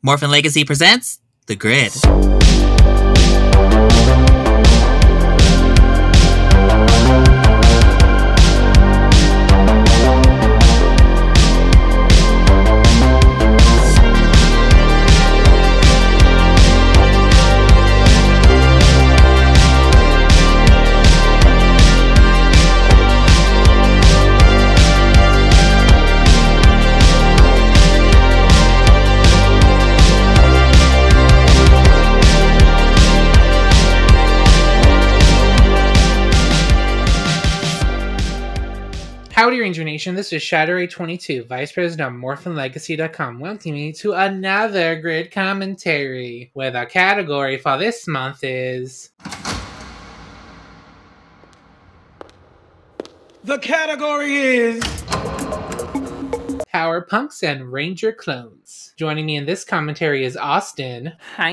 Morphin Legacy presents The Grid. Nation. This is Shadow22, Vice President of MorphinLegacy.com, welcoming you to another grid commentary, where the category for this month is The category is Power Punks and Ranger Clones. Joining me in this commentary is Austin Hi.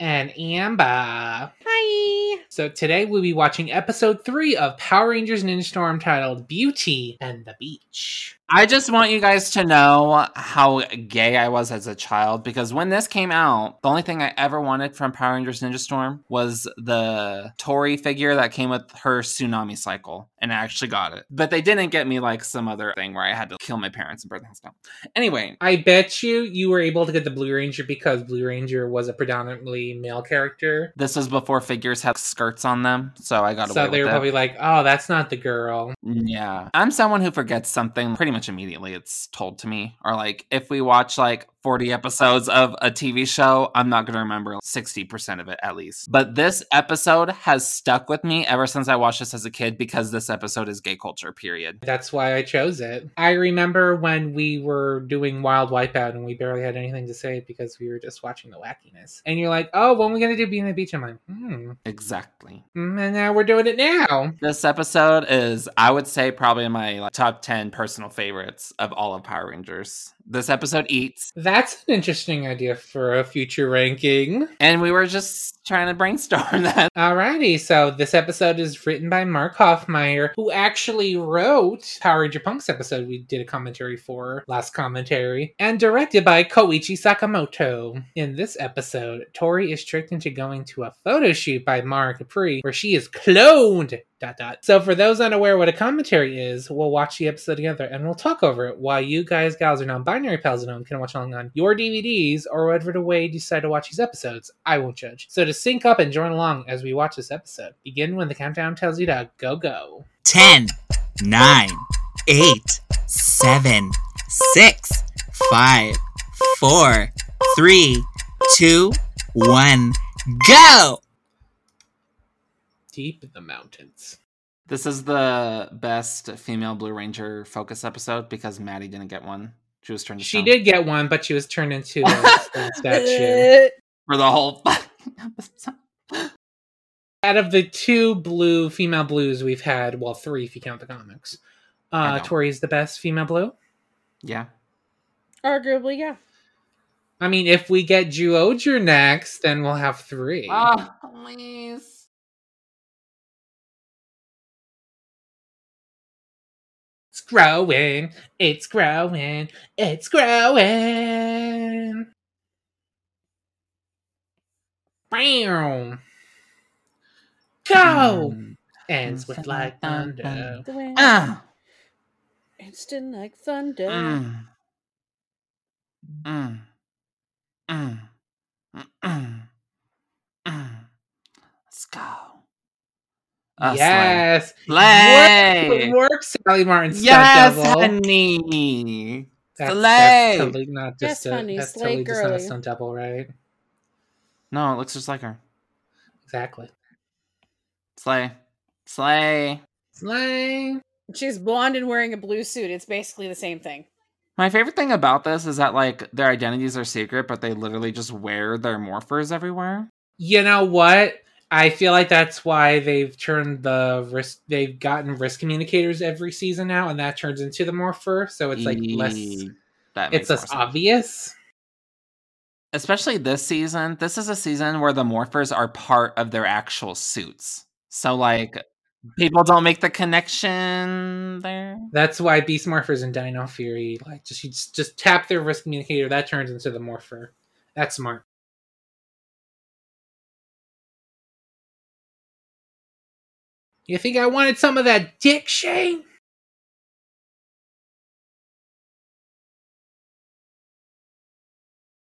and Amber. Hi. So today we'll be watching episode 3 of Power Rangers Ninja Storm titled Beauty and the Beach. I just want you guys to know how gay I was as a child because when this came out, the only thing I ever wanted from Power Rangers Ninja Storm was the Tori figure that came with her tsunami cycle, and I actually got it. But they didn't get me like some other thing where I had to kill my parents and burn the house down. Anyway, I bet you you were able to get the Blue Ranger because Blue Ranger was a predominantly male character. this was before figures had skirts on them, so I got to. So they were it. probably like, oh, that's not the girl. Yeah. I'm someone who forgets something pretty much immediately it's told to me. Or like if we watch like 40 episodes of a TV show, I'm not going to remember 60% of it at least. But this episode has stuck with me ever since I watched this as a kid because this episode is gay culture, period. That's why I chose it. I remember when we were doing Wild Wipeout and we barely had anything to say because we were just watching the wackiness. And you're like, oh, when are we going to do Being the Beach? I'm like, hmm. Exactly. Mm, And now we're doing it now. This episode is, I would say, probably my like, top 10 personal favorites of all of Power Rangers. This episode eats, That's an interesting idea for a future ranking. and we were just trying to brainstorm that. Alrighty, so this episode is written by Mark Hoffmeier, who actually wrote Power Ranger Punk's episode we did a commentary for, last commentary, and directed by Koichi Sakamoto. In this episode, Tori is tricked into going to a photo shoot by Marah Kapri, where she is cloned. Dot dot. So for those unaware what a commentary is, we'll watch the episode together and we'll talk over it while you guys, gals, or non-binary pals at home can watch along on your DVDs or whatever the way you decide to watch these episodes. I won't judge. So to sync up and join along as we watch this episode, begin when the countdown tells you to go go. 10, 9, 8, 7, 6, 5, 4, 3, 2, 1, go! Deep in the mountains. This is the best female Blue Ranger focus episode because Maddie didn't get one. She was turned to She stone did get one, but she was turned into a, a statue. for the whole episode. Out of the two blue female blues we've had, well, three if you count the comics, uh, know. Tori's the best female blue. Yeah. Arguably, yeah. I mean, if we get Zyuohger next, then we'll have three. Oh, please. Growing. It's growing. It's growing. Bam. Go. Mm. Ends with like thunder. Ah. instant like thunder. Mm. Mm. Mm. Mm. Mm. Mm. Let's go. Uh, yes. Slay. Work, work, Sally Martin. Yes, double. honey. That's, Slay. that's totally not Yes, just a, honey, that's slay totally just not a stunt double, right? No, it looks just like her. Exactly. Slay. Slay. Slay. She's blonde and wearing a blue suit. It's basically the same thing. My favorite thing about this is that like their identities are secret, but they literally just wear their morphers everywhere. You know what? I feel like that's why they've turned the risk. They've gotten wrist communicators every season now, and that turns into the morpher. So it's like less. That It's less sense. obvious. Especially this season. This is a season where the morphers are part of their actual suits. So like People don't make the connection there. That's why Beast Morphers and Dino Fury like just you just, just tap their wrist communicator. That turns into the Morpher. That's smart. You think I wanted some of that dick, Shane?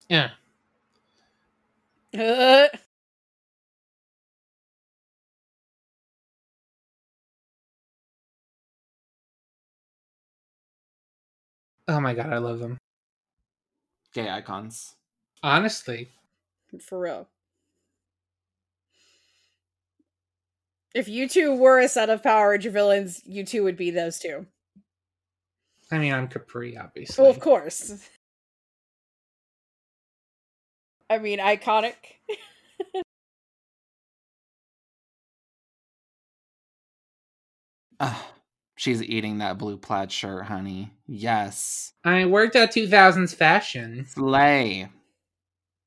Yeah. Uh, Oh my god, I love them. Gay icons. Honestly. for real. If you two were a set of Power Ranger villains, you two would be those two. I mean, I'm Kapri, obviously. Well, of course. I mean, iconic. Ugh, she's eating that blue plaid shirt, honey. Yes. I worked at 2000s fashion. Slay.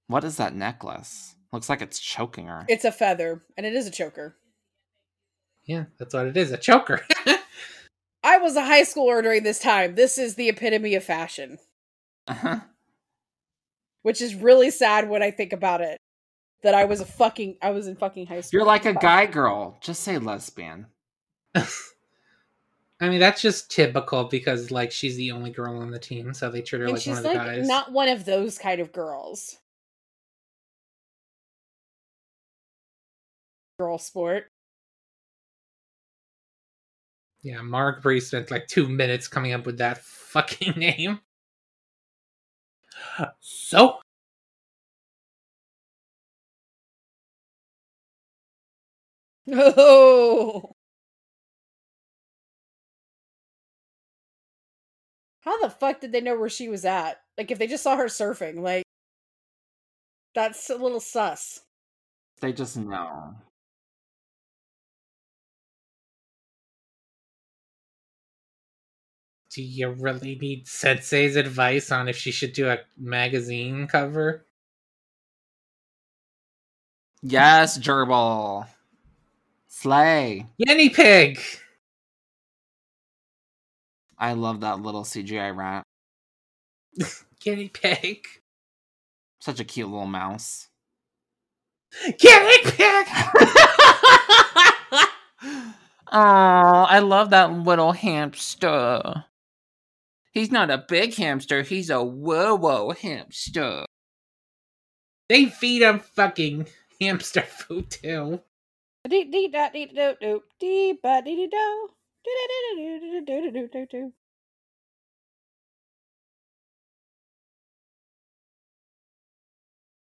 What is that necklace? Looks like it's choking her. It's a feather, and it is a choker. Yeah, that's what it is a choker. I was a high schooler during this time. This is the epitome of fashion, Uh-huh. which is really sad when I think about it. That I was a fucking, I was in fucking high school. You're like a guy girl. Just say lesbian. I mean, that's just typical because, like, she's the only girl on the team, so they treat her and like one she's of the like guys. not one of those kind of girls. Girl sport. Yeah, Mark Bree spent like two minutes coming up with that fucking name. So, Oh. How the fuck did they know where she was at? Like, if they just saw her surfing, like, that's a little sus. They just know. Do you really need Sensei's advice on if she should do a magazine cover? Yes, gerbil. Slay. Guinea pig! I love that little CGI rat. Guinea pig! Such a cute little mouse. Guinea pig! Oh, I love that little hamster. He's not a big hamster, he's a whoa whoa hamster. They feed him fucking hamster food too.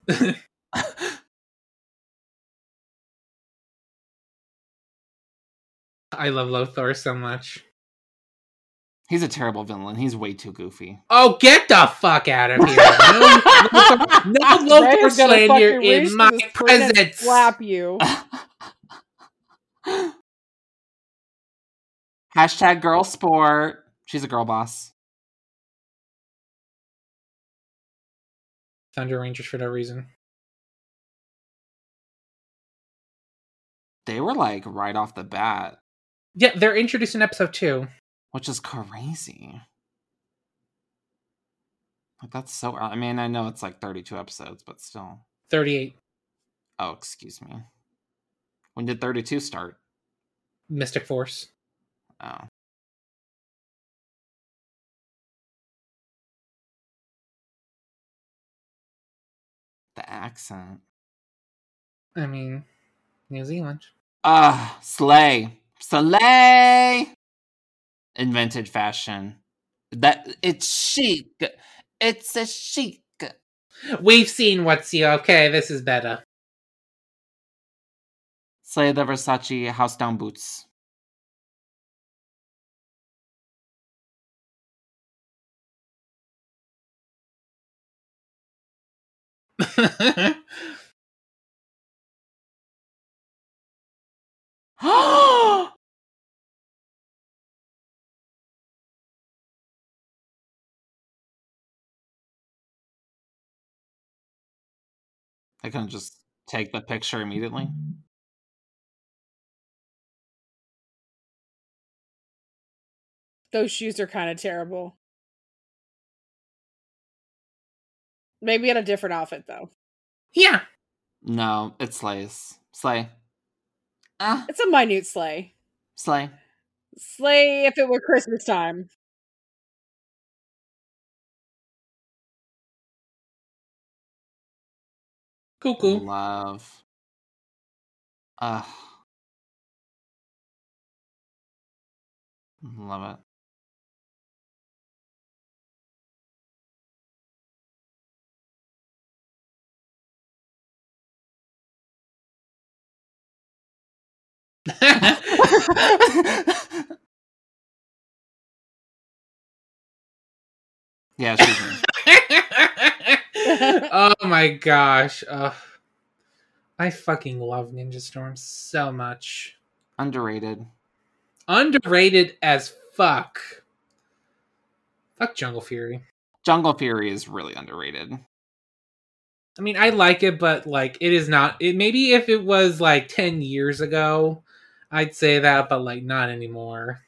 I love Lothar so much. He's a terrible villain. He's way too goofy. Oh, get the fuck out of here! No, Lothar, no Lothar slander in my this print and presence. Slap you. Hashtag girl sport. She's a girl boss. Thunder Rangers for no reason. They were like right off the bat, Yeah, they're introduced in episode two. Which is crazy. Like that's so. I mean, I know it's like 32 episodes, but still. 38. Oh, excuse me. When did 32 start? Mystic Force. Oh. The accent. I mean, New Zealand. Ah, slay. Slay! Invented fashion. That it's chic. It's a chic. We've seen what's you. Okay, this is better. Slay the Versace house down boots. I can just take the picture immediately. Those shoes are kind of terrible. Maybe in a different outfit though. Yeah. No, it's slays. Slay. Ah, it's a minute slay. Slay. Slay if it were Christmas time. Cuckoo. Love. Ugh. Mm, love it. yeah, she's me. Oh my gosh. Ugh. I fucking love Ninja Storm so much. underrated. Underrated as fuck. Fuck Jungle Fury. Jungle Fury is really underrated. I mean, I like it, but like, it is not. It maybe if it was like ten years ago, I'd say that, but like, not anymore.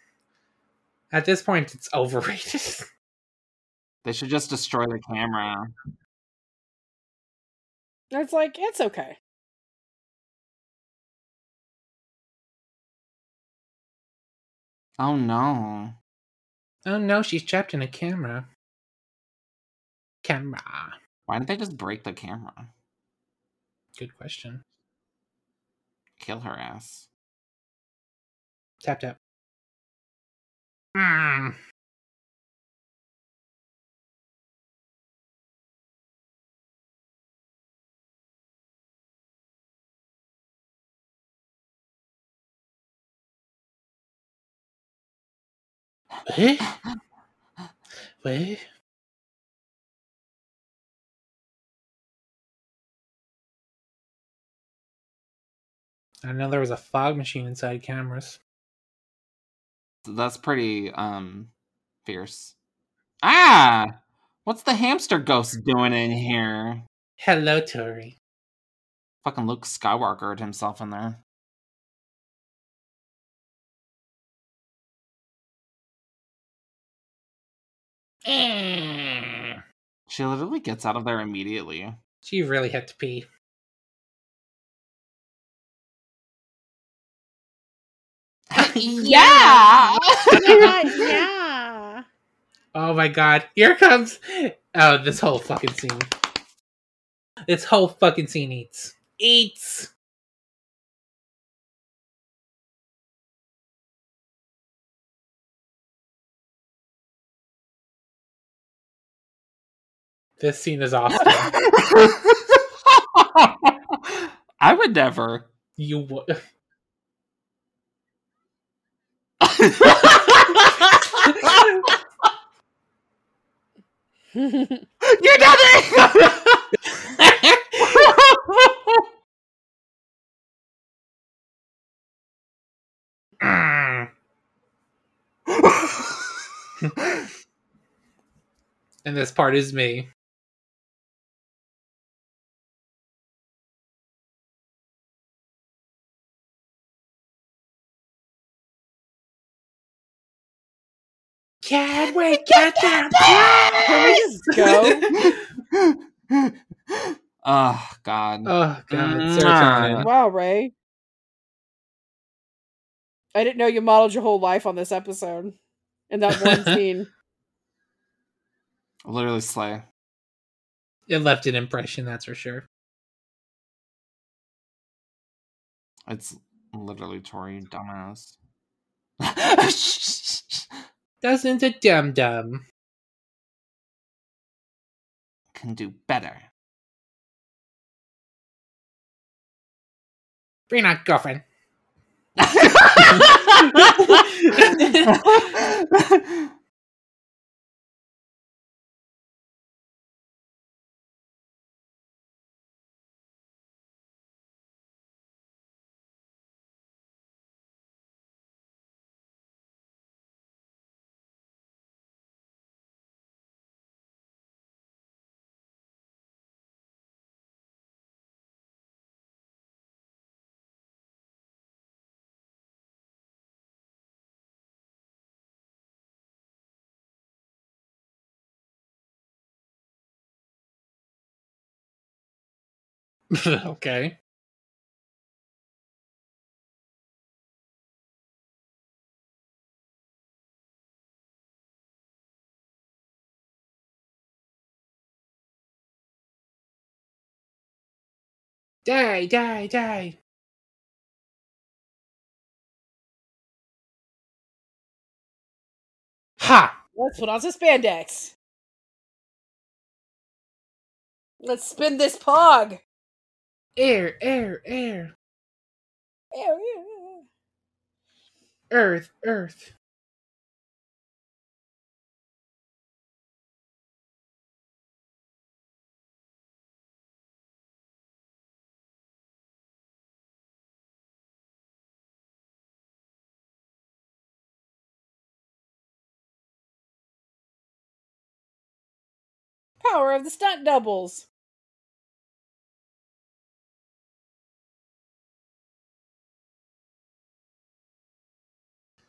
At this point, it's overrated. They should just destroy the camera. It's like it's okay. Oh no. oh no, she's trapped in a camera. Camera. Why didn't they just break the camera? Good question. Kill her ass. Tap tap. Mm. Eh? Wait. I know there was a fog machine inside cameras. That's pretty um fierce. Ah! What's the hamster ghost doing in here? Hello, Tori. Fucking Luke Skywalker himself in there. Eh. She literally gets out of there immediately. She really had to pee. yeah! Oh yeah. Oh my god. Here comes. Oh, this whole fucking scene. This whole fucking scene eats. Eats! This scene is awesome. I would never. you would. You're nothing! Mm. and this part is me. Can we get that? Can we just go? oh God. Oh god, mm-hmm. Mwah. serotonin. wow, Ray. I didn't know you modeled your whole life on this episode. In that one scene. Literally slay. It left an impression, that's for sure. It's literally Tori, dumbass. Doesn't a dum dum can do better? Bring out girlfriend. okay. Die, die, die. Ha! Let's put on some spandex. Let's spin this pog. Air, air, air. Air, ew, ew. Earth, earth. Power of the stunt doubles.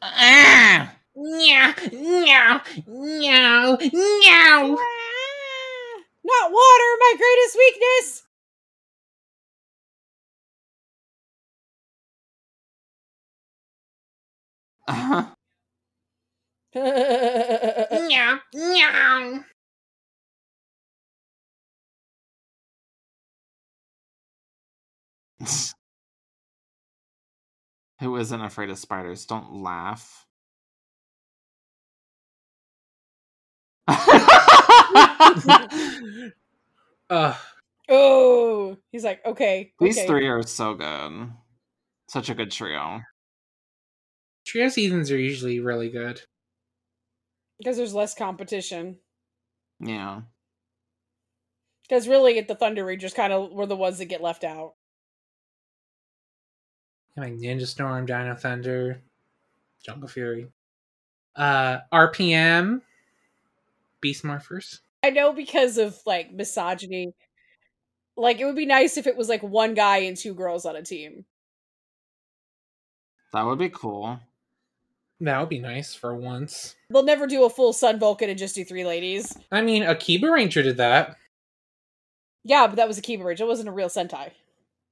Ah! Meow, meow, meow, meow. Not water, my greatest weakness. Uh huh. Meow, meow. Who isn't afraid of spiders? Don't laugh. Ugh. oh, he's like, okay. These okay. three are so good. Such a good trio. Trio seasons are usually really good. because there's less competition. Yeah. Because really, at the Thunder Rangers kind of were the ones that get left out. Like Ninja Storm, Dino Thunder, Jungle Fury. Uh RPM. Beast Morphers. I know because of like misogyny. Like it would be nice if it was like one guy and two girls on a team. That would be cool. That would be nice for once. They'll never do a full Sun Vulcan and just do three ladies. I mean, Akiba Ranger did that. Yeah, but that was a Kiba Rage. It wasn't a real Sentai.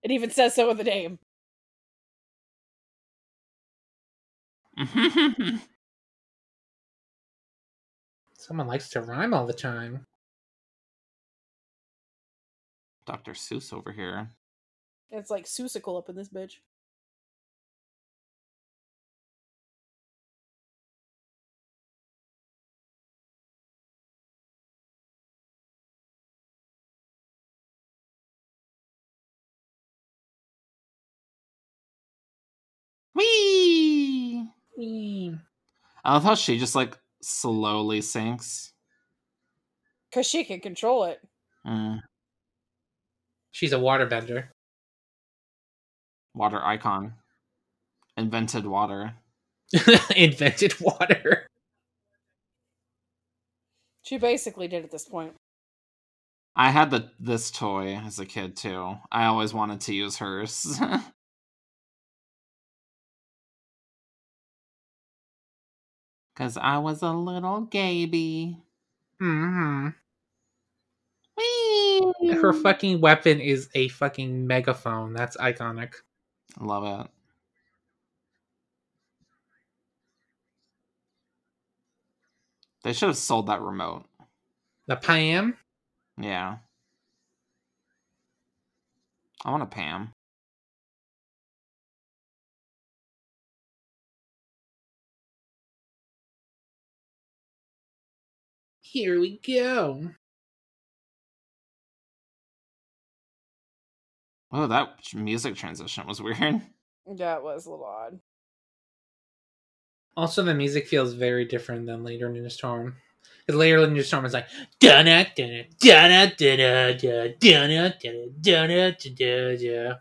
It even says so in the name. Mm-hmm. Someone likes to rhyme all the time. Dr. Seuss over here. It's like Susicle up in this bitch. Whee! Eee. I love how she just like slowly sinks. Because she can control it. Mm. She's a waterbender. Water icon. Invented water. Invented water. She basically did at this point. I had the this toy as a kid too. I always wanted to use hers. Cause I was a little gaby. Mm-hmm. Whee! Her fucking weapon is a fucking megaphone. That's iconic. Love it. They should have sold that remote. The Pam. Yeah. I want a Pam. Here we go. Oh, that music transition was weird. Yeah, it was a little odd. Also, the music feels very different than later in the Storm. Because later the Storm is like da da da da da da da da da da da da da.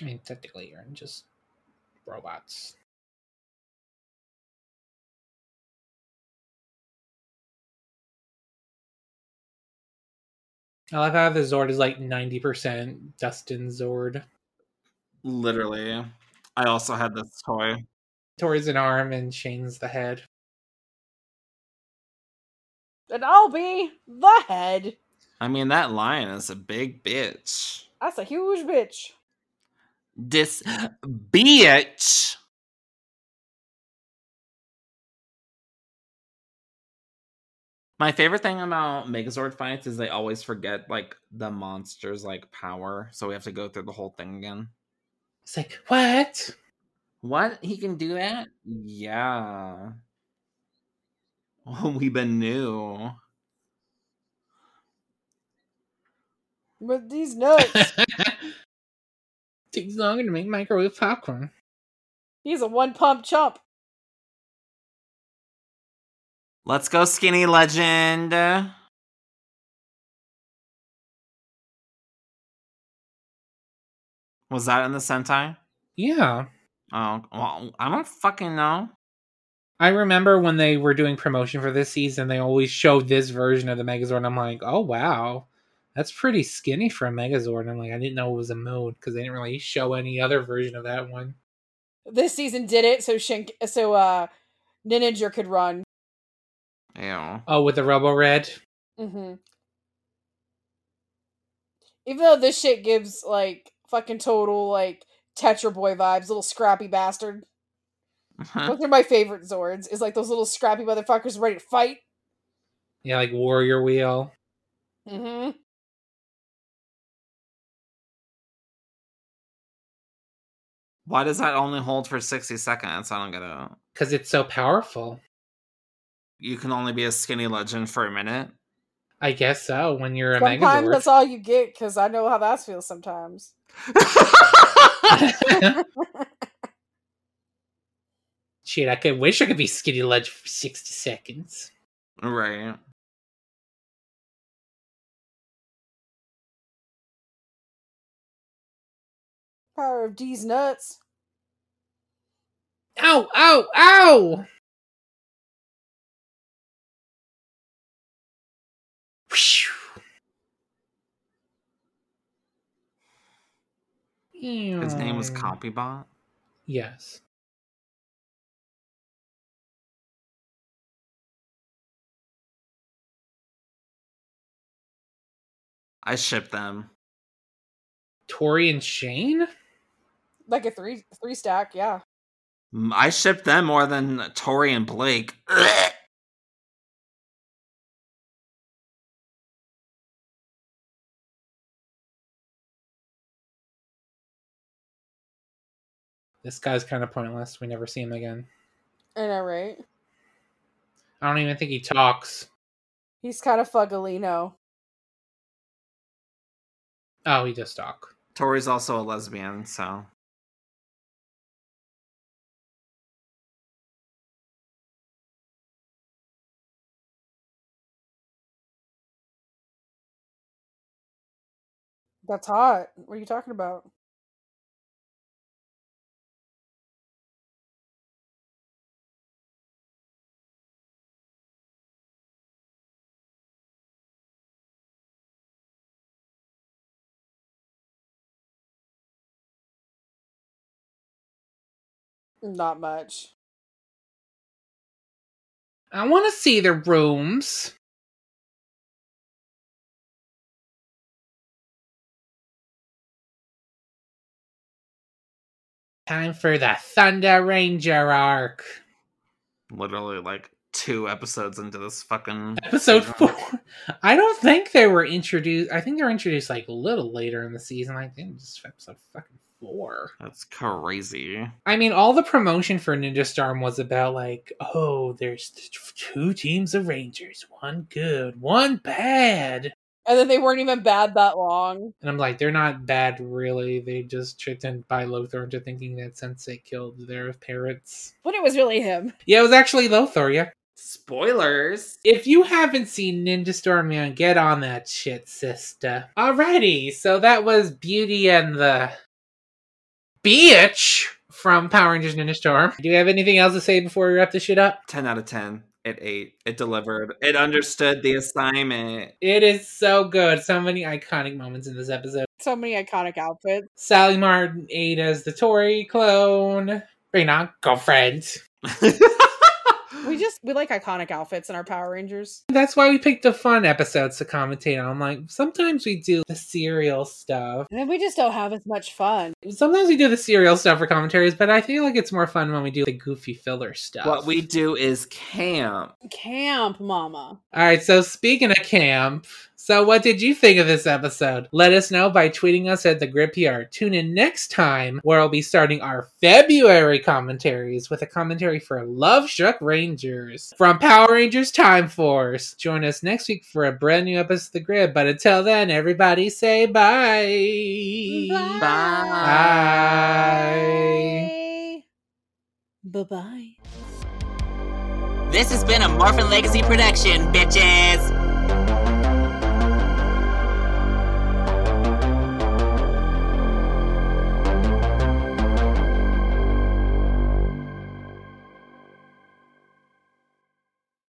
I mean, technically, you're just robots. I love how the Zord is like 90% Dustin Zord. Literally. I also had this toy. Tori's an arm and Shane's the head. And I'll be the head. I mean, that lion is a big bitch. That's a huge bitch. This bitch. My favorite thing about Megazord fights is they always forget like the monster's like power, so we have to go through the whole thing again. It's like, what? What? He can do that? Yeah. Oh, we been new. With these nuts. Takes longer to make microwave popcorn. He's a one pump chump. Let's go, skinny legend. Was that in the Sentai? Yeah. Oh, well, I don't fucking know. I remember when they were doing promotion for this season, they always showed this version of the Megazord. And I'm like, oh wow, that's pretty skinny for a Megazord. And I'm like, I didn't know it was a mode because they didn't really show any other version of that one. This season did it so Shink so uh Ninja could run. Ew. Oh, with the Robo Red. Mm-hmm. Even though this shit gives like fucking total like Tetra Boy vibes, little scrappy bastard. Those are my favorite Zords. Is like those little scrappy motherfuckers ready to fight. Yeah, like Warrior Wheel. Mm-hmm. Why does that only hold for 60 seconds? I don't get it. Because it's so powerful. You can only be a skinny legend for a minute. I guess so. When you're a Sometimes Megazord. that's all you get because I know how that feels sometimes. Shit, I could wish I could be skinny ledge for 60 seconds. right. Power of D's nuts. Ow, ow, ow! His name was Copybot. Yes. I ship them. Tori and Shane? Like a three three stack, yeah. Mm, I ship them more than Tori and Blake. Ugh. This guy's kind of pointless. We never see him again. I know, right? I don't even think he talks. He's kind of fuggalino. Oh, he does talk. Tori's also a lesbian, so. That's hot. What are you talking about? Not much. I want to see the rooms. Time for the Thunder Ranger arc. Literally, like, two episodes into this fucking. Episode four. I don't think they were introduced. I think they were introduced like a little later in the season. I think just episode fucking four. That's crazy. I mean, all the promotion for Ninja Storm was about like, oh, there's two teams of Rangers, one good, one bad. And then they weren't even bad that long. And I'm like, they're not bad, really. They just tricked in by Lothar into thinking that Sensei killed their parents. But it was really him. Yeah, it was actually Lothar, yeah. Spoilers. If you haven't seen Ninja Storm, man, get on that shit, sister. Alrighty, so that was Beauty and the Bitch from Power Rangers Ninja Storm. Do you have anything else to say before we wrap this shit up? 10 out of 10. It ate. It delivered. It understood the assignment. It is so good. So many iconic moments in this episode. So many iconic outfits. Sally Martin ate as the Tori clone. Bring on girlfriend. We just We like iconic outfits in our Power Rangers. That's why we picked the fun episodes to commentate on. Like sometimes we do the serial stuff. And then we just don't have as much fun. Sometimes we do the serial stuff for commentaries, but I feel like it's more fun when we do the goofy filler stuff. What we do is camp. Camp, mama. All right, so speaking of camp, so what did you think of this episode? Let us know by tweeting us at the Grid PR. Tune in next time where I'll be starting our February commentaries with a commentary for Love Struck Rangers from Power Rangers Time Force. Join us next week for a brand new episode of the Grid. But until then, everybody say bye. bye. Bye. Bye bye. This has been a Morphin Legacy production, bitches.